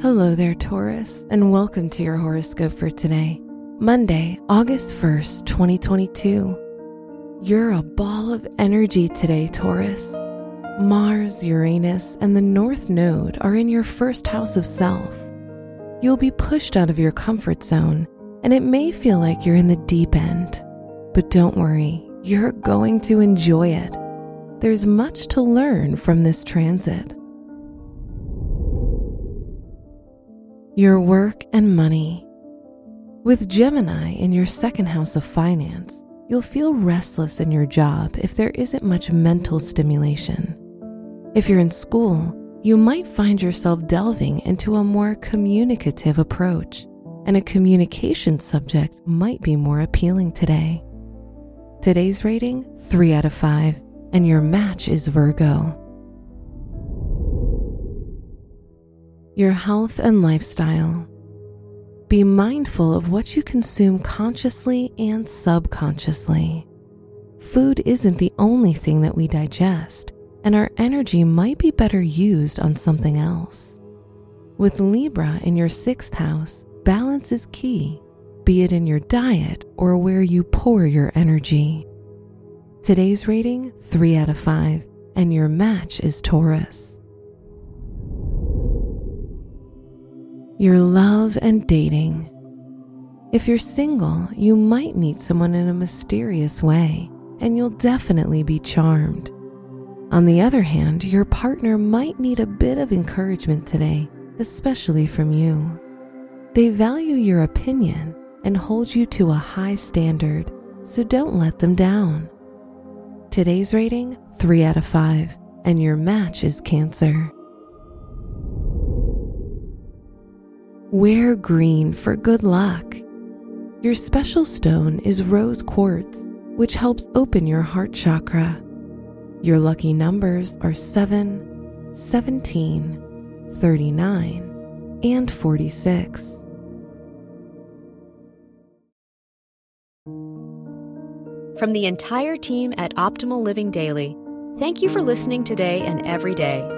Hello there, Taurus, and welcome to your horoscope for today, Monday, August 1st, 2022. You're a ball of energy today, Taurus. Mars, Uranus, and the North Node are in your first house of self. You'll be pushed out of your comfort zone, and it may feel like you're in the deep end. But don't worry, you're going to enjoy it. There's much to learn from this transit. Your work and money. With Gemini in your second house of finance, you'll feel restless in your job if there isn't much mental stimulation. If you're in school, you might find yourself delving into a more communicative approach, and a communication subject might be more appealing today. Today's rating 3 out of 5, and your match is Virgo. Your health and lifestyle. Be mindful of what you consume consciously and subconsciously. Food isn't the only thing that we digest, and our energy might be better used on something else. With Libra in your sixth house, balance is key, be it in your diet or where you pour your energy. Today's rating 3 out of 5, and your match is Taurus. Your love and dating. If you're single, you might meet someone in a mysterious way, and you'll definitely be charmed. On the other hand, your partner might need a bit of encouragement today, especially from you. They value your opinion and hold you to a high standard, so don't let them down. Today's rating 3 out of 5, and your match is Cancer. Wear green for good luck. Your special stone is rose quartz, which helps open your heart chakra. Your lucky numbers are 7, 17, 39, and 46. From the entire team at Optimal Living Daily, thank you for listening today and every day